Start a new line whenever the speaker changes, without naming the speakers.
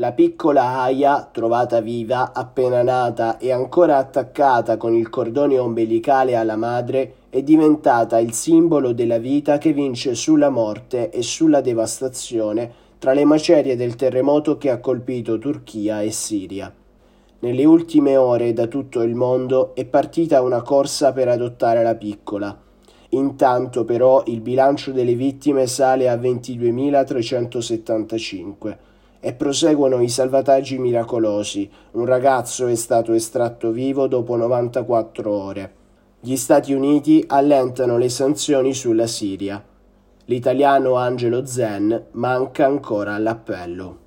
La piccola Aya, trovata viva, appena nata e ancora attaccata con il cordone ombelicale alla madre, è diventata il simbolo della vita che vince sulla morte e sulla devastazione tra le macerie del terremoto che ha colpito Turchia e Siria. Nelle ultime ore da tutto il mondo è partita una corsa per adottare la piccola. Intanto però il bilancio delle vittime sale a 22.375 e proseguono i salvataggi miracolosi. Un ragazzo è stato estratto vivo dopo 94 ore. Gli Stati Uniti allentano le sanzioni sulla Siria. L'italiano Angelo Zen manca ancora all'appello.